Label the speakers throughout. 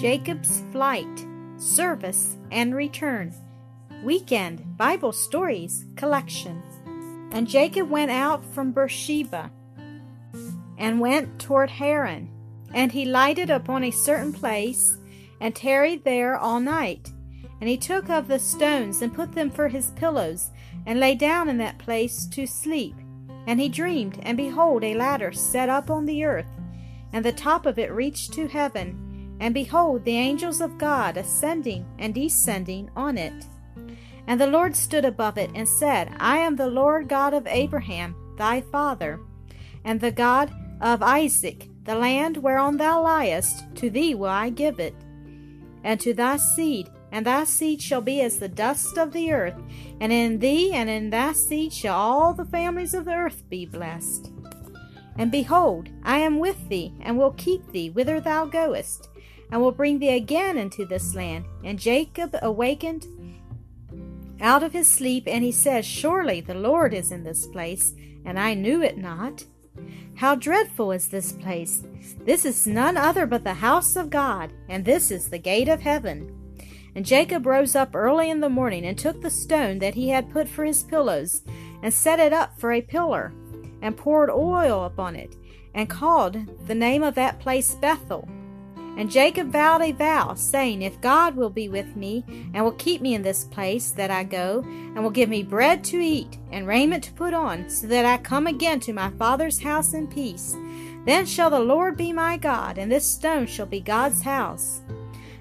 Speaker 1: Jacob's Flight, Service, and Return. Weekend Bible Stories Collection. And Jacob went out from Beersheba and went toward Haran. And he lighted upon a certain place and tarried there all night. And he took of the stones and put them for his pillows and lay down in that place to sleep. And he dreamed, and behold, a ladder set up on the earth, and the top of it reached to heaven. And behold, the angels of God ascending and descending on it. And the Lord stood above it and said, I am the Lord God of Abraham, thy father, and the God of Isaac. The land whereon thou liest, to thee will I give it, and to thy seed, and thy seed shall be as the dust of the earth, and in thee and in thy seed shall all the families of the earth be blessed. And behold, I am with thee, and will keep thee whither thou goest, and will bring thee again into this land. And Jacob awakened out of his sleep, and he said, Surely the Lord is in this place, and I knew it not. How dreadful is this place! This is none other but the house of God, and this is the gate of heaven. And Jacob rose up early in the morning, and took the stone that he had put for his pillows, and set it up for a pillar, and poured oil upon it, and called the name of that place Bethel. And Jacob vowed a vow, saying, If God will be with me, and will keep me in this place that I go, and will give me bread to eat, and raiment to put on, so that I come again to my father's house in peace, then shall the Lord be my God, and this stone shall be God's house.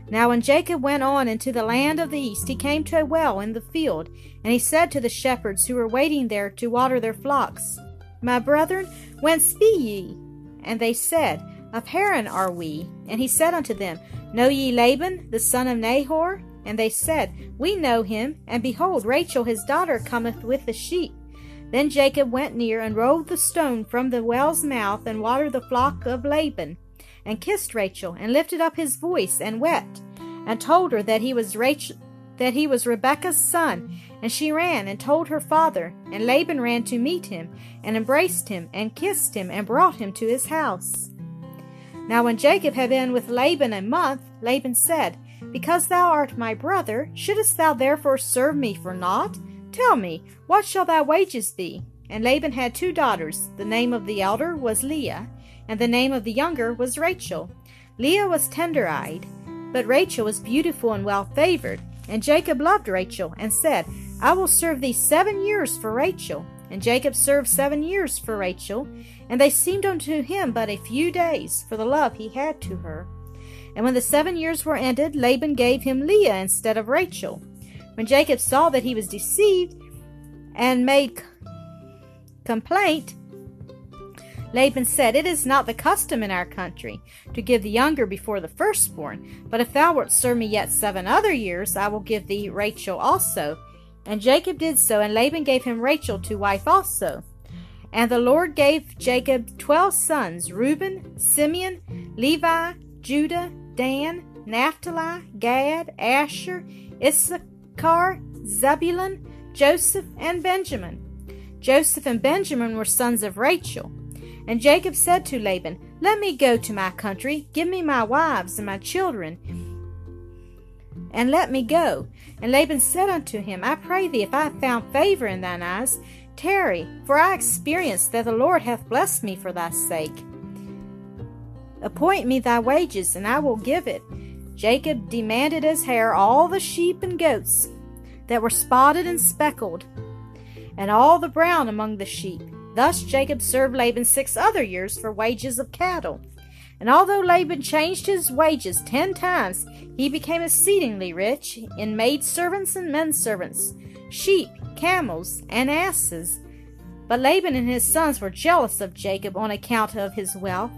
Speaker 1: Now when Jacob went on into the land of the east, he came to a well in the field, and he said to the shepherds who were waiting there to water their flocks, My brethren, whence be ye? And they said, Of Haran are we. And he said unto them, Know ye Laban, the son of Nahor? And they said, We know him, and behold, Rachel his daughter cometh with the sheep. Then Jacob went near and rolled the stone from the well's mouth and watered the flock of Laban and kissed Rachel, and lifted up his voice and wept, and told her that he was Rachel, that he was Rebekah's son. And she ran and told her father, and Laban ran to meet him, and embraced him, and kissed him, and brought him to his house. Now when Jacob had been with Laban a month, Laban said, Because thou art my brother, shouldest thou therefore serve me for naught? Tell me, what shall thy wages be? And Laban had two daughters. The name of the elder was Leah, and the name of the younger was Rachel. Leah was tender eyed, but Rachel was beautiful and well favored. And Jacob loved Rachel, and said, I will serve thee seven years for Rachel. And Jacob served seven years for Rachel, and they seemed unto him but a few days, for the love he had to her. And when the seven years were ended, Laban gave him Leah instead of Rachel. When Jacob saw that he was deceived, and made complaint, Laban said, It is not the custom in our country to give the younger before the firstborn, but if thou wilt serve me yet seven other years, I will give thee Rachel also. And Jacob did so, and Laban gave him Rachel to wife also. And the Lord gave Jacob twelve sons Reuben, Simeon, Levi, Judah, Dan, Naphtali, Gad, Asher, Issachar, Zebulun, Joseph, and Benjamin. Joseph and Benjamin were sons of Rachel. And Jacob said to Laban, Let me go to my country, give me my wives and my children, and let me go. And Laban said unto him, I pray thee, if I have found favor in thine eyes, tarry, for I experience that the Lord hath blessed me for thy sake. Appoint me thy wages, and I will give it. Jacob demanded as hair all the sheep and goats that were spotted and speckled, and all the brown among the sheep Thus Jacob served Laban six other years for wages of cattle. And although Laban changed his wages ten times, he became exceedingly rich in maidservants and menservants, sheep, camels, and asses. But Laban and his sons were jealous of Jacob on account of his wealth.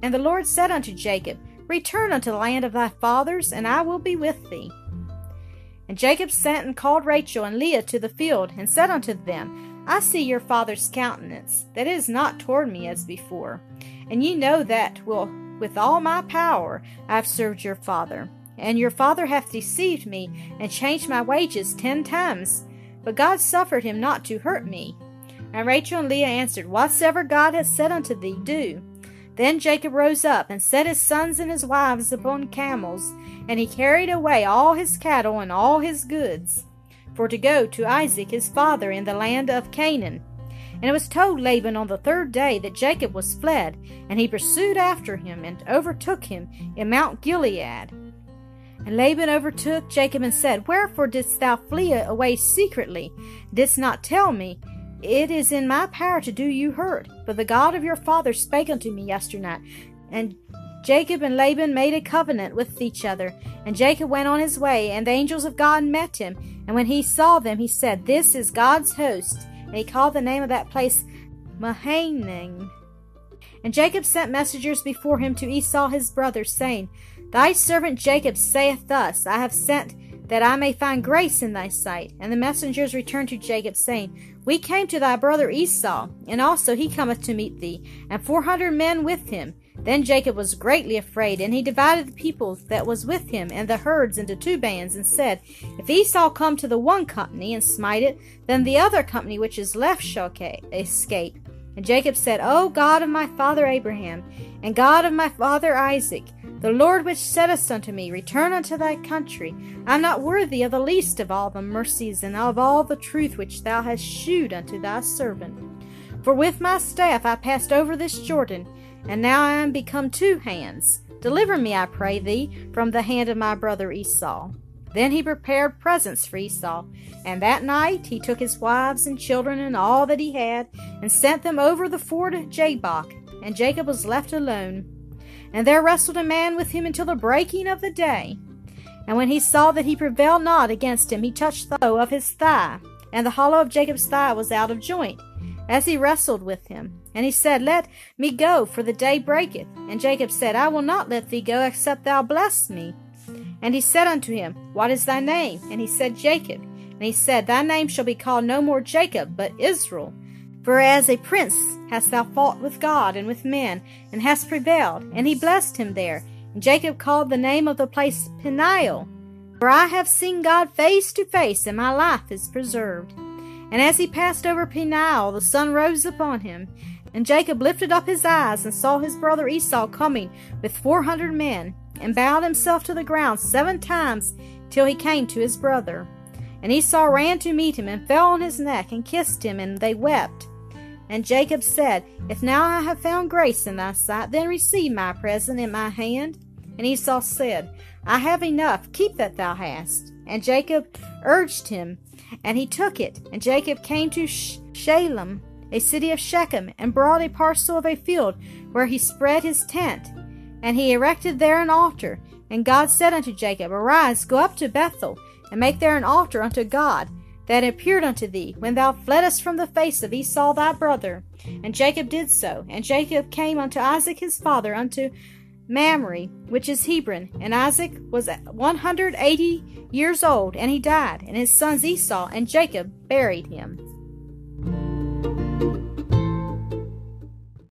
Speaker 1: And the Lord said unto Jacob, Return unto the land of thy fathers, and I will be with thee. And Jacob sent and called Rachel and Leah to the field, and said unto them, I see your father's countenance, that is not toward me as before. And ye know that will with all my power I have served your father. And your father hath deceived me, and changed my wages ten times. But God suffered him not to hurt me. And Rachel and Leah answered, Whatsoever God hath said unto thee, do. Then Jacob rose up and set his sons and his wives upon camels, and he carried away all his cattle and all his goods, for to go to Isaac his father in the land of Canaan. And it was told Laban on the third day that Jacob was fled, and he pursued after him and overtook him in Mount Gilead. And Laban overtook Jacob and said, Wherefore didst thou flee away secretly? Didst not tell me? It is in my power to do you hurt. But the God of your father spake unto me yesternight. And Jacob and Laban made a covenant with each other. And Jacob went on his way, and the angels of God met him. And when he saw them, he said, This is God's host. And he called the name of that place Mahanaim. And Jacob sent messengers before him to Esau his brother, saying, Thy servant Jacob saith thus, I have sent that I may find grace in thy sight. And the messengers returned to Jacob, saying, We came to thy brother Esau, and also he cometh to meet thee, and four hundred men with him. Then Jacob was greatly afraid, and he divided the people that was with him and the herds into two bands, and said, If Esau come to the one company and smite it, then the other company which is left shall escape. And Jacob said, O God of my father Abraham, and God of my father Isaac, the Lord which saidst unto me, Return unto thy country, I am not worthy of the least of all the mercies and of all the truth which thou hast shewed unto thy servant. For with my staff I passed over this Jordan, and now I am become two hands. Deliver me, I pray thee, from the hand of my brother Esau. Then he prepared presents for Esau, and that night he took his wives and children and all that he had, and sent them over the ford of Jabbok, and Jacob was left alone. And there wrestled a man with him until the breaking of the day. And when he saw that he prevailed not against him, he touched the toe of his thigh, and the hollow of Jacob's thigh was out of joint, as he wrestled with him. And he said, Let me go, for the day breaketh. And Jacob said, I will not let thee go, except thou bless me. And he said unto him, What is thy name? And he said, Jacob. And he said, Thy name shall be called no more Jacob, but Israel. For as a prince hast thou fought with God and with men, and hast prevailed. And he blessed him there. And Jacob called the name of the place Peniel. For I have seen God face to face, and my life is preserved. And as he passed over Peniel, the sun rose upon him. And Jacob lifted up his eyes and saw his brother Esau coming with four hundred men and bowed himself to the ground seven times till he came to his brother. And Esau ran to meet him and fell on his neck and kissed him, and they wept. And Jacob said, If now I have found grace in thy sight, then receive my present in my hand. And Esau said, I have enough, keep that thou hast. And Jacob urged him, and he took it. And Jacob came to Shalem, a city of Shechem, and brought a parcel of a field where he spread his tent. And he erected there an altar. And God said unto Jacob, Arise, go up to Bethel, and make there an altar unto God, that appeared unto thee, when thou fleddest from the face of Esau thy brother. And Jacob did so. And Jacob came unto Isaac his father, unto Mamre, which is Hebron. And Isaac was one hundred eighty years old, and he died, and his sons Esau and Jacob buried him.